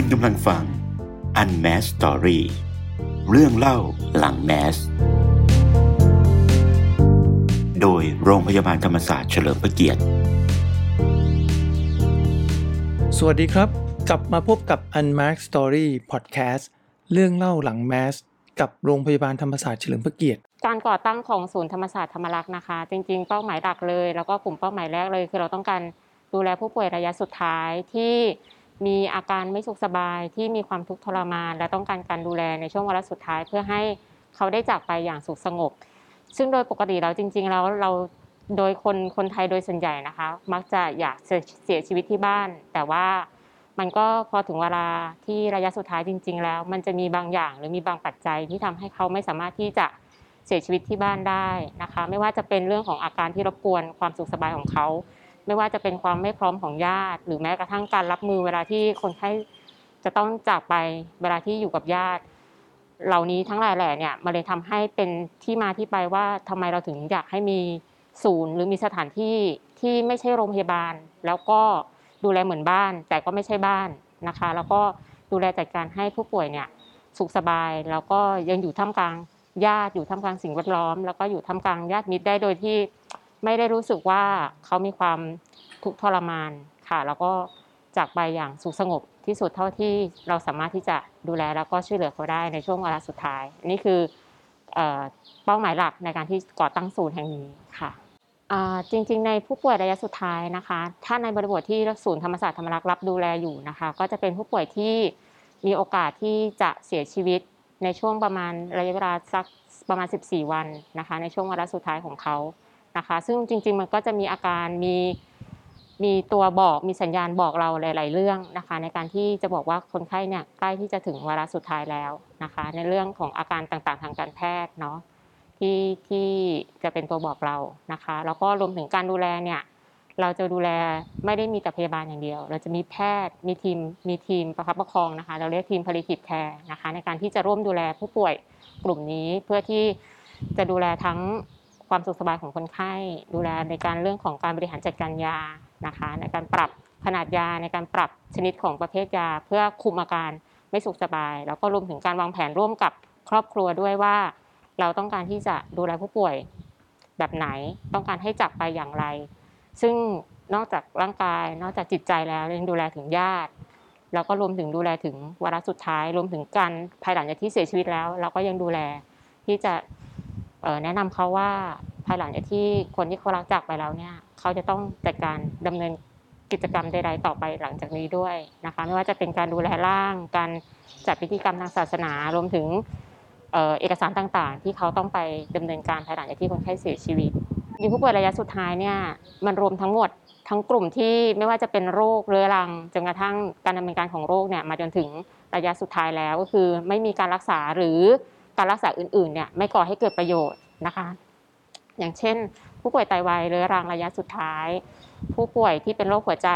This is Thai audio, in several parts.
คุณกำลังฟัง Unmask Story เรื่องเล่าหลังแมส โดยโรงพยาบาลธรรมศาสตร์เฉลิมพระเกียรติ สวัสดีครับ กลับมาพบกับ Unmark Story Podcast เรื่องเล่าหลังแมส กับโรงพยาบาลธรรมศาสตร์เฉลิมพระเกียรติการก่อตั้งของศูนย์ธรรมศาสตร์ธรรมรักษ์นะคะ จริง ๆ เป้าหมายหลักเลย แล้วก็กลุ่มเป้าหมายแรกเลย คือเราต้องการดูแลผู้ป่วยระยะสุดท้ายที่ มีอาการไม่สุขสบายที่มีความทุกข์ทรมาน และต้องการการดูแลในช่วงวาระสุดท้ายเพื่อให้เขาได้จากไปอย่างสุขสงบ ซึ่งโดยปกติแล้วจริง ๆ แล้วเราโดยคนคนไทยโดยส่วนใหญ่นะคะ มักจะอยากเสียชีวิตที่บ้าน แต่ว่ามันก็พอถึงเวลาที่ระยะสุดท้ายจริง ๆ แล้ว มันจะมีบางอย่างหรือมีบางปัจจัยที่ทำให้เขาไม่สามารถที่จะเสียชีวิตที่บ้านได้นะคะ ไม่ว่าจะเป็นเรื่องของอาการที่รบกวนความสุขสบายของเขา ไม่ว่าจะเป็นความไม่พร้อมของญาติ หรือแม้กระทั่งการรับมือเวลาที่คนไข้จะต้องจากไปเวลาที่อยู่กับญาติ เหล่านี้ทั้งหลายแหล่เนี่ยมันเลยทำให้เป็นที่มาที่ไปว่าทำไมเราถึงอยากให้มีศูนย์ หรือมีสถานที่ที่ไม่ใช่โรงพยาบาล แล้วก็ดูแลเหมือนบ้าน แต่ก็ไม่ใช่บ้านนะคะ แล้วก็ดูแลจัดการให้ผู้ป่วยเนี่ยสุขสบาย แล้วก็ยังอยู่ท่ามกลางญาติอยู่ท่ามกลางสิ่งแวดล้อม แล้วก็อยู่ท่ามกลางญาติมิตรได้โดยที่ ไม่ได้รู้สึกว่าเขามีความทุกข์ทรมานค่ะ แล้วก็จากไปอย่างสุขสงบที่สุดเท่าที่เราสามารถที่จะดูแลแล้วก็ช่วยเหลือเขาได้ในช่วงเวลาสุดท้ายนี่คือเป้าหมายหลักในการที่ก่อตั้งศูนย์แห่งนี้ค่ะจริงๆ ในผู้ป่วยระยะสุดท้ายนะคะ ถ้าในบริบทที่ศูนย์ธรรมศาสตร์ธรรมรักษ์รับดูแลอยู่นะคะ ก็จะเป็นผู้ป่วยที่มีโอกาสที่จะเสียชีวิตในช่วงประมาณระยะเวลาสักประมาณ 14 วันนะคะ ในช่วงวาระสุดท้ายของเขา นะคะ ซึ่งจริง ๆ มันก็จะมีอาการมีมีตัวบอกมีสัญญาณบอกเราหลาย ๆ เรื่องนะคะ ในการที่จะบอกว่าคนไข้เนี่ยใกล้ที่จะถึงวาระสุดท้ายแล้วนะคะ ในเรื่องของอาการต่างๆ ทางการแพทย์เนาะที่ที่จะเป็นตัวบอกเรานะคะ แล้วก็รวมถึงการดูแลเนี่ยเราจะดูแลไม่ได้มีแต่พยาบาลอย่างเดียว เราจะมีแพทย์มีทีมมีทีมประคับประคองนะคะ เราเรียกทีมผลิตแคร์นะคะ ในการที่จะร่วมดูแลผู้ป่วยกลุ่มนี้เพื่อที่จะดูแลทั้ง ความสุขสบายของคนไข้ ดูแลในการเรื่องของการบริหารจัดการยานะคะ ในการปรับขนาดยาในการปรับชนิดของประเภทยา เพื่อคุมอาการไม่สุขสบาย แล้วก็รวมถึงการวางแผนร่วมกับครอบครัวด้วยว่า เราต้องการที่จะดูแลผู้ป่วยแบบไหน ต้องการให้จับไปอย่างไร ซึ่งนอกจากร่างกาย นอกจากจิตใจแล้วยังดูแลถึงญาติแล้วก็รวมถึงดูแลถึงวาระสุดท้าย รวมถึงการภายหลังจากที่เสียชีวิตแล้ว เราก็ยังดูแลที่จะ แนะนำเขาว่าภายหลังจากที่คนที่เขารักจากไปแล้วเนี่ยเขาจะต้องจัดการดำเนินกิจกรรมใดๆต่อไปหลังจากนี้ด้วยนะคะไม่ว่าจะเป็นการดูแลร่าง การจัดพิธีกรรมทางศาสนารวมถึงเอกสารต่างๆ ที่เขาต้องไปดำเนินการภายหลังจากที่คนไข้เสียชีวิตมีผู้ป่วยระยะสุดท้ายเนี่ยมันรวมทั้งหมดทั้งกลุ่มที่ไม่ว่าจะเป็นโรคเรื้อรังจนกระทั่งการดำเนินการของโรคเนี่ยมาจนถึงระยะสุดท้ายแล้วก็คือไม่มีการรักษาหรือ การรักษาอื่นๆเนี่ยไม่ก่อให้เกิดประโยชน์นะคะ อย่างเช่น ผู้ป่วยไตวายเรื้อรังระยะสุดท้าย ผู้ป่วยที่เป็นโรคหัวใจ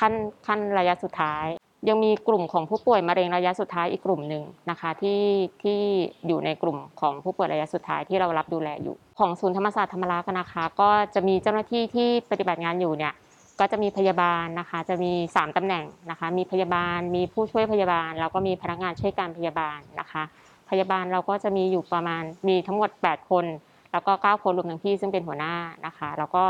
ขั้นขั้นระยะสุดท้าย ยังมีกลุ่มของผู้ป่วยมะเร็งระยะสุดท้ายอีกกลุ่มหนึ่งนะคะที่ที่อยู่ในกลุ่มของผู้ป่วยระยะสุดท้ายที่เรารับดูแลอยู่ ของศูนย์ธรรมศาสตร์ธรรมรักนะคะ ก็จะมีเจ้าหน้าที่ที่ปฏิบัติงานอยู่เนี่ยก็จะมีพยาบาลนะคะ จะมี 3ตำแหน่งนะคะ มีพยาบาล มีผู้ช่วยพยาบาล แล้วก็มีพนักงานช่วยการพยาบาลนะคะ ยาบาลเราก็จะมีอยู่ประมาณมีทั้งหมด 8 คน แล้วก็ 9 คนรวมทั้งพี่ซึ่งเป็นหัวหน้านะคะ แล้วก็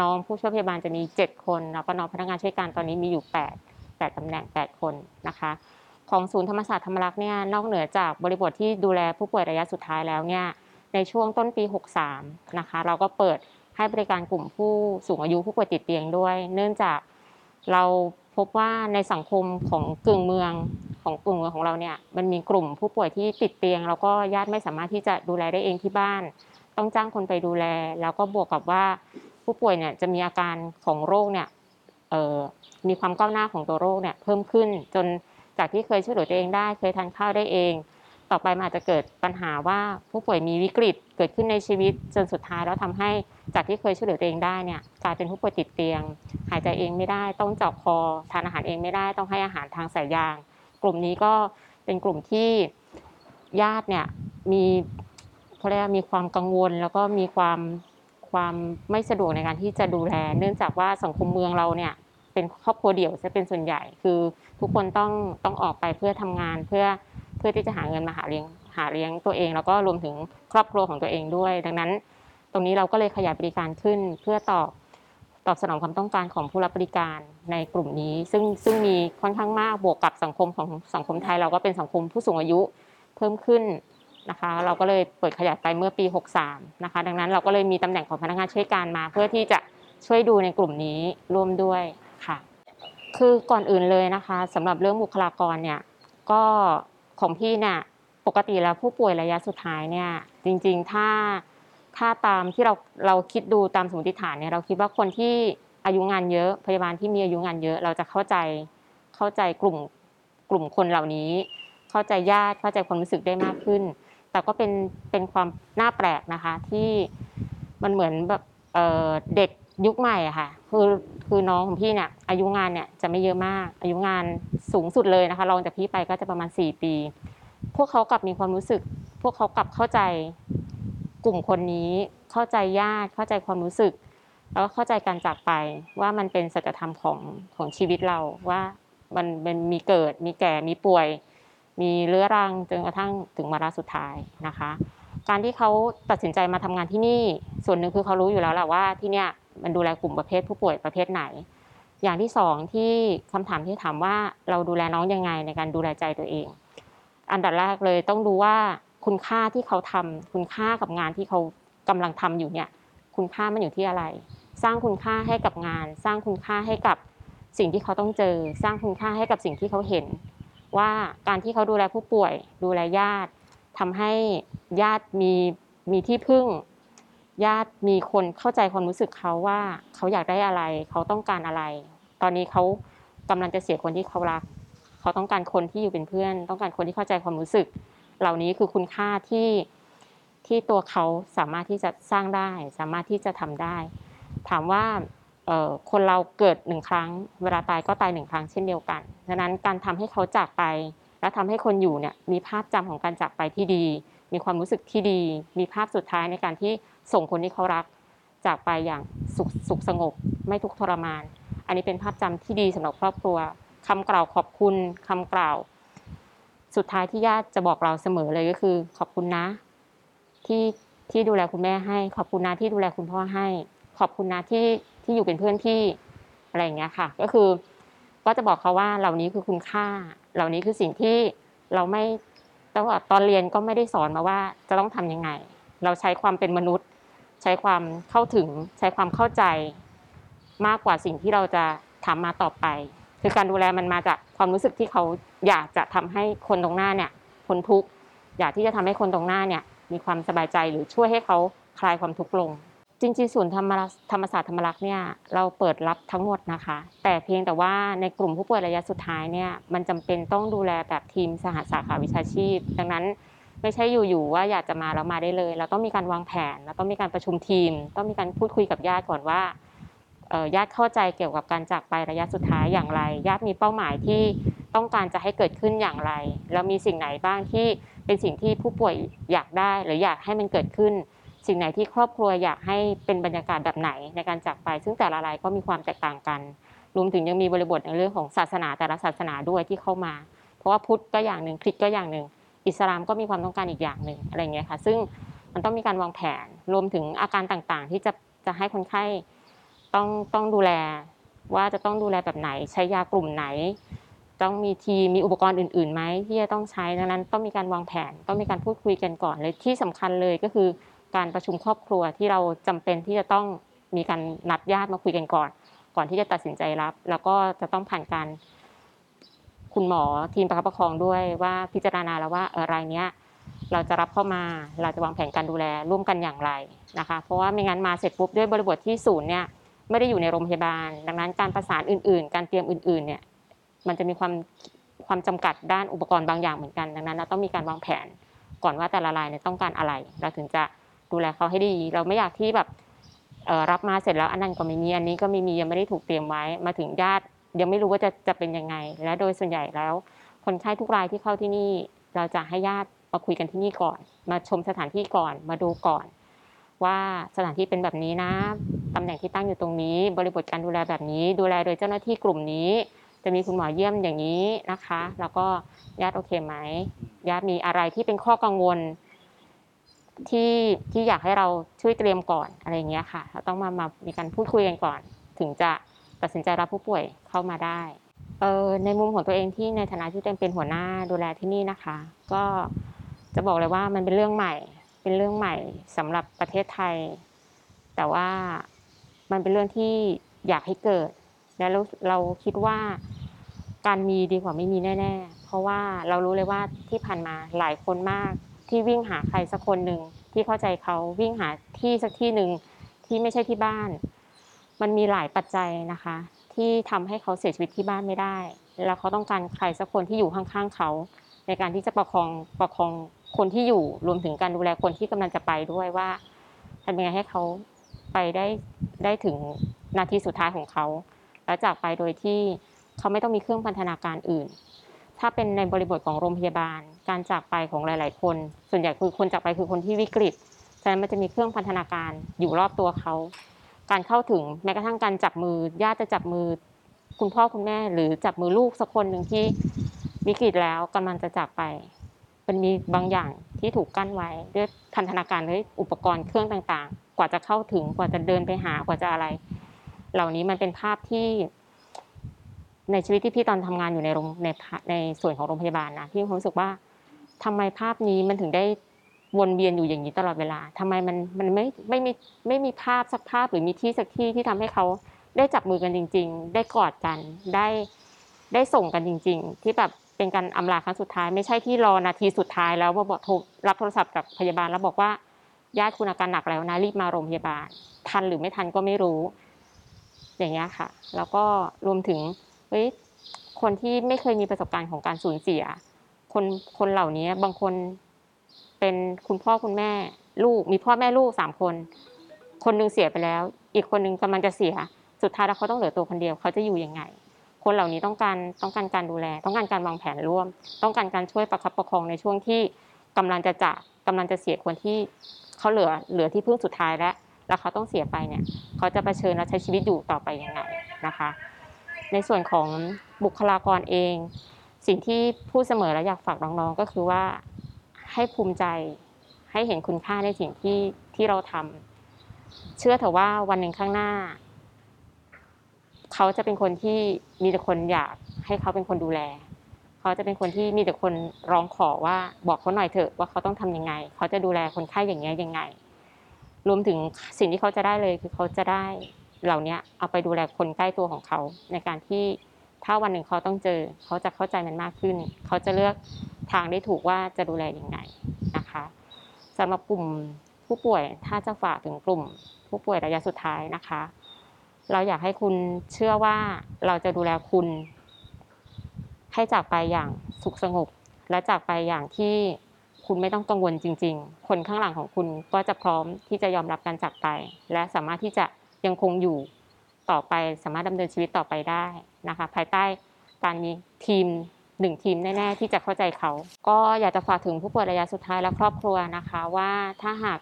น้องผู้ช่วยพยาบาลจะมี 7 คน แล้วก็น้องพนักงานช่วยการตอนนี้มีอยู่ 8 8ตำแหน่ง 8 คนนะคะของศูนย์ธรรมศาสตร์ธรรมรักษ์เนี่ยนอกเหนือจากบริบทที่ดูแลผู้ป่วยระยะสุดท้ายแล้วเนี่ยในช่วงต้นปี 63 นะคะ เราก็เปิดให้บริการกลุ่มผู้สูงอายุผู้ป่วยติดเตียงด้วย เนื่องจากเรา พบว่าในสังคมของกึ่งเมืองของกลุ่มเมืองของเราเนี่ยมันมีกลุ่มผู้ป่วยที่ติดเตียง แล้วก็ญาติไม่สามารถที่จะดูแลได้เองที่บ้าน ต้องจ้างคนไปดูแล แล้วก็บวกกับว่าผู้ป่วยเนี่ยจะมีอาการของโรคเนี่ยมีความก้าวหน้าของตัวโรคเนี่ยเพิ่มขึ้นจนจากที่เคยช่วยเหลือตัวเองได้ เคยทานข้าวได้เอง ต่อไปมันอาจจะเกิดปัญหาว่าผู้ป่วยมีวิกฤตเกิดขึ้นในชีวิตจนสุดท้ายแล้วทำให้จากที่เคยช่วยเหลือตัวเองได้เนี่ยกลายเป็นผู้ป่วยติดเตียง หายใจเองไม่ได้ต้องเจาะคอทานอาหารเองไม่ได้ต้องให้อาหารทางสายยาง กลุ่มนี้ก็เป็นกลุ่มที่ญาติเนี่ยมีเขาเรียกมีความกังวล แล้วก็มีความความไม่สะดวกในการที่จะดูแล เนื่องจากว่าสังคมเมืองเราเนี่ยเป็นครอบครัวเดี่ยวจะเป็นส่วนใหญ่คือทุกคนต้องต้องออกไปเพื่อทำงานเพื่อ พื่อที่จะหาเงินมาหาเลี้ยงหาเลี้ยงตัวเอง แล้วก็รวมถึงครอบครัวของตัวเองด้วย ดังนั้น ตรงนี้เราก็เลยขยายบริการขึ้น เพื่อตอบตอบสนองความต้องการของผู้รับบริการในกลุ่มนี้ ซึ่งซึ่งมีค่อนข้างมากบวกกับสังคมของสังคมไทย เราก็เป็นสังคมผู้สูงอายุเพิ่มขึ้นนะคะ เราก็เลยเปิดขยายไปเมื่อปี 63 นะคะ ดังนั้นเราก็เลยมีตำแหน่งของพนักงานช่วยการมา เพื่อที่จะช่วยดูในกลุ่มนี้ร่วมด้วยค่ะ คือก่อนอื่นเลยนะคะสำหรับเรื่องบุคลากรเนี่ยก็ ของพี่เนี่ยปกติแล้วผู้ป่วยระยะสุดท้ายเนี่ยจริงๆถ้าถ้าตามที่เราเราคิดดูตามสมมติฐานเนี่ยเราคิดว่าคนที่อายุงานเยอะพยาบาลที่มีอายุงานเยอะ เราจะเข้าใจเข้าใจกลุ่มกลุ่มคนเหล่านี้ เข้าใจญาติเข้าใจความรู้สึกได้มากขึ้น แต่ก็เป็นเป็นความน่าแปลกนะคะที่มันเหมือนแบบเเด็กยุคใหม่อะค่ะคือคือน้องของพี่เนี่ยอายุงานเนี่ยจะไม่เยอะมาก อายุงาน สูงสุดเลยนะคะรองจากพี่ไปก็จะประมาณ 4 ปี พวกเขากลับมีความรู้สึก พวกเขากลับเข้าใจกลุ่มคนนี้เข้าใจญาติเข้าใจความรู้สึก แล้วก็เข้าใจการจากไปว่ามันเป็นสัจธรรมของของชีวิตเราว่ามันเป็นมีเกิดมีแก่มีป่วย มีเรื้อรังจนกระทั่งถึงวาระสุดท้ายนะคะ การที่เขาตัดสินใจมาทำงานที่นี่ส่วนหนึ่งคือเขารู้อยู่แล้วแหละว่าที่เนี่ยมันดูแลกลุ่มประเภทผู้ป่วยประเภทไหน อย่างที่สองที่คำถามที่ถามว่าเราดูแลน้องยังไงในการดูแลใจตัวเอง อันดับแรกเลยต้องดูว่าคุณค่าที่เขาทำคุณค่ากับงานที่เขากำลังทำอยู่เนี่ย คุณค่ามันอยู่ที่อะไร สร้างคุณค่าให้กับงาน สร้างคุณค่าให้กับสิ่งที่เขาต้องเจอ สร้างคุณค่าให้กับสิ่งที่เขาเห็น ว่าการที่เขาดูแลผู้ป่วย ดูแลญาติทำให้ญาติมีมีที่พึ่ง ญาติมีคนเข้าใจความรู้สึกเขาว่าเขาอยากได้อะไร เขาต้องการอะไร ตอนนี้เขากำลังจะเสียคนที่เขารัก เขาต้องการคนที่อยู่เป็นเพื่อน ต้องการคนที่เข้าใจความรู้สึก เหล่านี้คือคุณค่าที่ที่ตัวเขาสามารถที่จะสร้างได้ สามารถที่จะทำได้ ถามว่าคนเราเกิดหนึ่งครั้ง เวลาตายก็ตายหนึ่งครั้งเช่นเดียวกันดังนั้นการทำให้เขาจากไป และทำให้คนอยู่เนี่ยมีภาพจำของการจากไปที่ดี มีความรู้สึกที่ดี มีภาพสุดท้ายในการที่ส่งคนที่เขารัก จากไปอย่างสุขสงบไม่ทุกข์ทรมาน อันนี้เป็นภาพจำที่ดีสำหรับครอบครัวคำกล่าวขอบคุณคำกล่าว สุดท้ายที่ญาติจะบอกเราเสมอเลยก็คือ ขอบคุณนะ ที่ที่ดูแลคุณแม่ให้ ขอบคุณนะที่ดูแลคุณพ่อให้ ขอบคุณนะที่ที่อยู่เป็นเพื่อนพี่อะไรอย่างเงี้ยค่ะ ก็คือ ก็จะบอกเขาว่าเหล่านี้คือคุณค่า เหล่านี้คือสิ่งที่เราไม่ตลอดตอนเรียนก็ไม่ได้สอนมาว่าจะต้องทํำยังไง เราใช้ความเป็นมนุษย์ ใช้ความเข้าถึง ใช้ความเข้าใจ มากกว่าสิ่งที่เราจะทำมาต่อไป คือการดูแลมันมาจากความรู้สึกที่เขาอยากจะทำให้คนตรงหน้าเนี่ยพ้นทุกข์อยากที่จะทำให้คนตรงหน้าเนี่ยมีความสบายใจหรือช่วยให้เขาคลายความทุกข์ลง จริงๆศูนย์ธรรมธรรมศาสตร์ธรรมรักษ์เนี่ยเราเปิดรับทั้งหมดนะคะ แต่เพียงแต่ว่าในกลุ่มผู้ป่วยระยะสุดท้ายเนี่ยมันจำเป็นต้องดูแลแบบทีมสหสาขาวิชาชีพ ดังนั้นไม่ใช่อยู่ๆว่าอยากจะมาแล้วมาได้เลย เราต้องมีการวางแผน เราต้องมีการประชุมทีม ต้องมีการพูดคุยกับญาติก่อนว่า ญาติเข้าใจเกี่ยวกับการจากไประยะสุดท้ายอย่างไร ญาติมีเป้าหมายที่ต้องการจะให้เกิดขึ้นอย่างไร แล้วมีสิ่งไหนบ้างที่เป็นสิ่งที่ผู้ป่วยอยากได้ หรืออยากให้มันเกิดขึ้น สิ่งไหนที่ครอบครัวอยากให้เป็นบรรยากาศแบบไหนในการจากไป ซึ่งแต่ละรายก็มีความแตกต่างกัน รวมถึงยังมีบริบทในเรื่องของศาสนาแต่ละศาสนาด้วยที่เข้ามา เพราะว่าพุทธก็อย่างหนึ่งคริสต์ก็อย่างหนึ่ง อิสลามก็มีความต้องการอีกอย่างหนึ่งอะไรเงี้ยค่ะ ซึ่งมันต้องมีการวางแผน รวมถึงอาการต่างๆ ที่จะจะให้คนไข้ ต้องต้องดูแล ว่าจะต้องดูแลแบบไหน ใช้ยากลุ่มไหน ต้องมีทีมีอุปกรณ์อื่นๆไหมที่จะต้องใช้ดังนั้นต้องมีการวางแผนต้องมีการพูดคุยกันก่อนเลยที่สำคัญเลยก็คือการประชุมครอบครัวที่เราจำเป็นที่จะต้องมีการนัดญาติมาคุยกันก่อน ก่อนที่จะตัดสินใจรับ แล้วก็จะต้องผ่านการคุณหมอทีมประคับประคองด้วยว่าพิจารณาแล้วว่าอะไรเนี้ยเราจะรับเข้ามาเราจะวางแผนการดูแลร่วมกันอย่างไรนะคะ เพราะว่าไม่งั้นมาเสร็จปุ๊บด้วยบริบทที่ศูนย์เนี่ย ไม่ได้อยู่ในโรงพยาบาล ดังนั้นการประสานอื่น ๆ การเตรียมอื่น ๆ เนี่ย มันจะมีความความจำกัดด้านอุปกรณ์บางอย่างเหมือนกัน ดังนั้นเราต้องมีการวางแผนก่อนว่าแต่ละรายเนี่ยต้องการอะไร เราถึงจะดูแลเขาให้ดี เราไม่อยากที่แบบรับมาเสร็จแล้วอันนั้นก็ไม่มีอันนี้ก็ไม่มียังไม่ได้ถูกเตรียมไว้ มาถึงญาติยังไม่รู้ว่าจะจะเป็นยังไง และโดยส่วนใหญ่แล้ว คนไข้ทุกรายที่เข้าที่นี่ เราจะให้ญาติมาคุยกันที่นี่ก่อน มาชมสถานที่ก่อน มาดูก่อน ว่าสถานที่เป็นแบบนี้นะ ตำแหน่งที่ตั้งอยู่ตรงนี้ บริบทการดูแลแบบนี้ ดูแลโดยเจ้าหน้าที่กลุ่มนี้ จะมีคุณหมอเยี่ยมอย่างนี้นะคะ แล้วก็ญาติโอเคไหมญาติมีอะไรที่เป็นข้อกังวล ที่ที่อยากให้เราช่วยเตรียมก่อนอะไรอย่างเงี้ยค่ะเราต้องมามามีการพูดคุยกันก่อน ถึงจะตัดสินใจรับผู้ป่วยเข้ามาได้เออในมุมของตัวเองที่ในฐานะที่เป็นหัวหน้าดูแลที่นี่นะคะ ก็จะบอกเลยว่ามันเป็นเรื่องใหม่ เป็นเรื่องใหม่สำหรับประเทศไทย แต่ว่า มันเป็นเรื่องที่อยากให้เกิด และเราเราคิดว่าการมีดีกว่าไม่มีแน่ ๆ เพราะว่าเรารู้เลยว่าที่ผ่านมาหลายคนมาก ที่วิ่งหาใครสักคนหนึ่งที่เข้าใจเขาวิ่งหาที่สักที่หนึ่งที่ไม่ใช่ที่บ้าน มันมีหลายปัจจัยนะคะ ที่ทำให้เขาเสียชีวิตที่บ้านไม่ได้ แล้วเขาต้องการใครสักคนที่อยู่ข้างๆเขา ในการที่จะประคองประคองคนที่อยู่รวมถึงการดูแลคนที่กำลังจะไปด้วยว่าทำยังไงให้เขา ไปได้ได้ถึงนาทีสุดท้ายของเขา แล้วจากไปโดยที่เขาไม่ต้องมีเครื่องพันธนาการอื่น ถ้าเป็นในบริบทของโรงพยาบาล การจากไปของหลาย ๆ คน ส่วนใหญ่คือคนจากไปคือคนที่วิกฤตฉะนั้นมันจะมีเครื่องพันธนาการอยู่รอบตัวเขา การเข้าถึงแม้กระทั่งการจับมือญาติจะจับมือคุณพ่อคุณแม่หรือจับมือลูกสักคนหนึ่งที่วิกฤตแล้วกำลังจะจากไปมันมีบางอย่างที่ถูกกั้นไว้ด้วยพันธนาการด้วยอุปกรณ์เครื่องต่างๆ ว่าจะเข้าถึงกว่าจะเดินไปหากว่าจะอะไร เหล่านี้มันเป็นภาพที่ ในชีวิตที่พี่ตอนทำงานอยู่ในโรงในในส่วนของโรงพยาบาลนะพี่มีความรู้สึกว่าทำไมภาพนี้มันถึงได้วนเวียนอยู่อย่างนี้ตลอดเวลาทำไมมันมันไม่ไม่มีไม่มีภาพสักภาพหรือมีที่สักที่ที่ทำให้เขาได้จับมือกันจริง ๆ ได้กอดกันได้ได้ส่งกันจริง ๆ ที่แบบเป็นการอำลาครั้งสุดท้ายไม่ใช่ที่รอนาทีสุดท้ายแล้วมาบอกรรับโทรศัพท์จากพยาบาลแล้วบอกว่า ญาติคุณอาการหนักแล้วนะรีบมาโรงพยาบาล ทันหรือไม่ทันก็ไม่รู้ อย่างเงี้ยค่ะ แล้วก็รวมถึงเฮ้ยคนที่ไม่เคยมีประสบการณ์ของการสูญเสีย คนคนเหล่านี้บางคนเป็นคุณพ่อคุณแม่ลูกมีพ่อแม่ลูกสามคน คนหนึงเสียไปแล้ว อีกคนหนึงกำลังจะเสีย สุดท้ายแล้วเขาต้องเหลือตัวคนเดียวเขาจะอยู่ยังไง คนเหล่านี้ต้องการต้องการการดูแล ต้องการการวางแผนร่วม ต้องการการช่วยประคับประคองในช่วงที่กำลังจะจากกำลังจะเสียคนที่ เขาเหลือเหลือที่พึ่งสุดท้ายแล้ว แล้วเขาต้องเสียไปเนี่ยเขาจะเผชิญและใช้ชีวิตอยู่ต่อไปยังไงนะคะ ในส่วนของบุคลากรเอง สิ่งที่พูดเสมอและอยากฝากน้องๆก็คือว่าให้ภูมิใจให้เห็นคุณค่าในสิ่งที่ที่เราทำเชื่อเถอะว่าวันหนึ่งข้างหน้า เขาจะเป็นคนที่มีแต่คนอยากให้เขาเป็นคนดูแล เขาจะเป็นคนที่มีแต่คนร้องขอว่าบอกเขาหน่อยเถอะว่าเขาต้องทำยังไง เขาจะดูแลคนไข้อย่างเงี้ยยังไง รวมถึงสิ่งที่เขาจะได้เลยคือเขาจะได้เหล่านี้เอาไปดูแลคนใกล้ตัวของเขา ในการที่ถ้าวันหนึ่งเขาต้องเจอ เขาจะเข้าใจมันมากขึ้น เขาจะเลือกทางได้ถูกว่าจะดูแลยังไงนะคะสำหรับกลุ่มผู้ป่วยถ้าจะฝากถึงกลุ่ม ผู้ป่วยระยะสุดท้ายนะคะ เราอยากให้คุณเชื่อว่าเราจะดูแลคุณ ให้จากไปอย่างสุขสงบ และจากไปอย่างที่คุณไม่ต้องกังวลจริง ๆ คนข้างหลังของคุณก็จะพร้อมที่จะยอมรับการจากไป และสามารถที่จะยังคงอยู่ต่อไปสามารถดำเนินชีวิตต่อไปได้นะคะ ภายใต้การมีทีมหนึ่งทีมแน่ ๆ ที่จะเข้าใจเขา ก็อยากจะฝากถึงผู้ป่วยระยะสุดท้ายและครอบครัวนะคะว่าถ้าหาก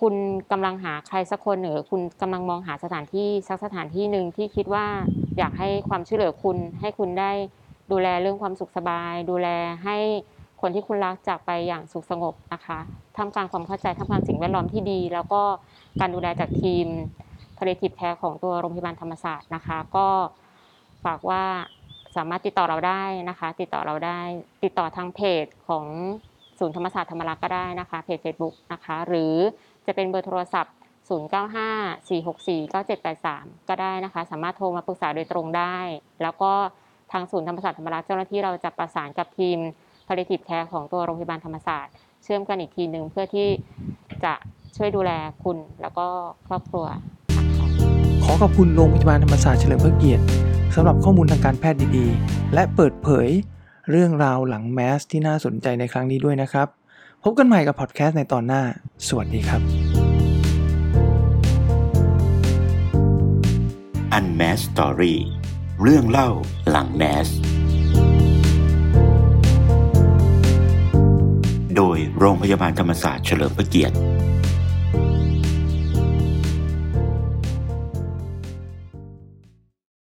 คุณกำลังหาใครสักคนหรือคุณกำลังมองหาสถานที่สักสถานที่หนึ่งที่คิดว่า อยากให้ความช่วยเหลือคุณ ให้คุณได้ดูแลเรื่องความสุขสบาย ดูแลให้คนที่คุณรักจากไปอย่างสุขสงบนะคะท่ามกลางความเข้าใจท่ามกลางสิ่งแวดล้อมที่ดี แล้วก็การดูแลจากทีม palliative care ของตัวโรงพยาบาลธรรมศาสตร์นะคะ ก็ฝากว่าสามารถติดต่อเราได้นะคะ ติดต่อเราได้ ติดต่อทางเพจของศูนย์ธรรมศาสตร์ธรรมรักษ์ก็ได้นะคะ เพจ Facebook นะคะ หรือจะเป็นเบอร์โทรศัพท์ 0954649783 ก็ได้นะคะ สามารถโทรมาปรึกษาโดยตรงได้ แล้วก็ทางศูนย์ธรรมศาสตร์ธรรมรักษ์เจ้าหน้าที่เราจะประสานกับทีม palliative care ของตัวโรงพยาบาลธรรมศาสตร์ เชื่อมกันอีกทีหนึ่งเพื่อที่จะช่วยดูแลคุณแล้วก็ครอบครัว ขอขอบคุณโรงพยาบาลธรรมศาสตร์เฉลิมพระเกียรติสำหรับข้อมูลทางการแพทย์ดีๆ และเปิดเผยเรื่องราวหลังแมสที่น่าสนใจในครั้งนี้ด้วยนะครับ พบกันใหม่กับพอดแคสต์ในตอนหน้า สวัสดีครับ Unmasked Story เรื่องเล่าหลังแมส โดยโรงพยาบาลธรรมศาสตร์เฉลิมพระเกียรติ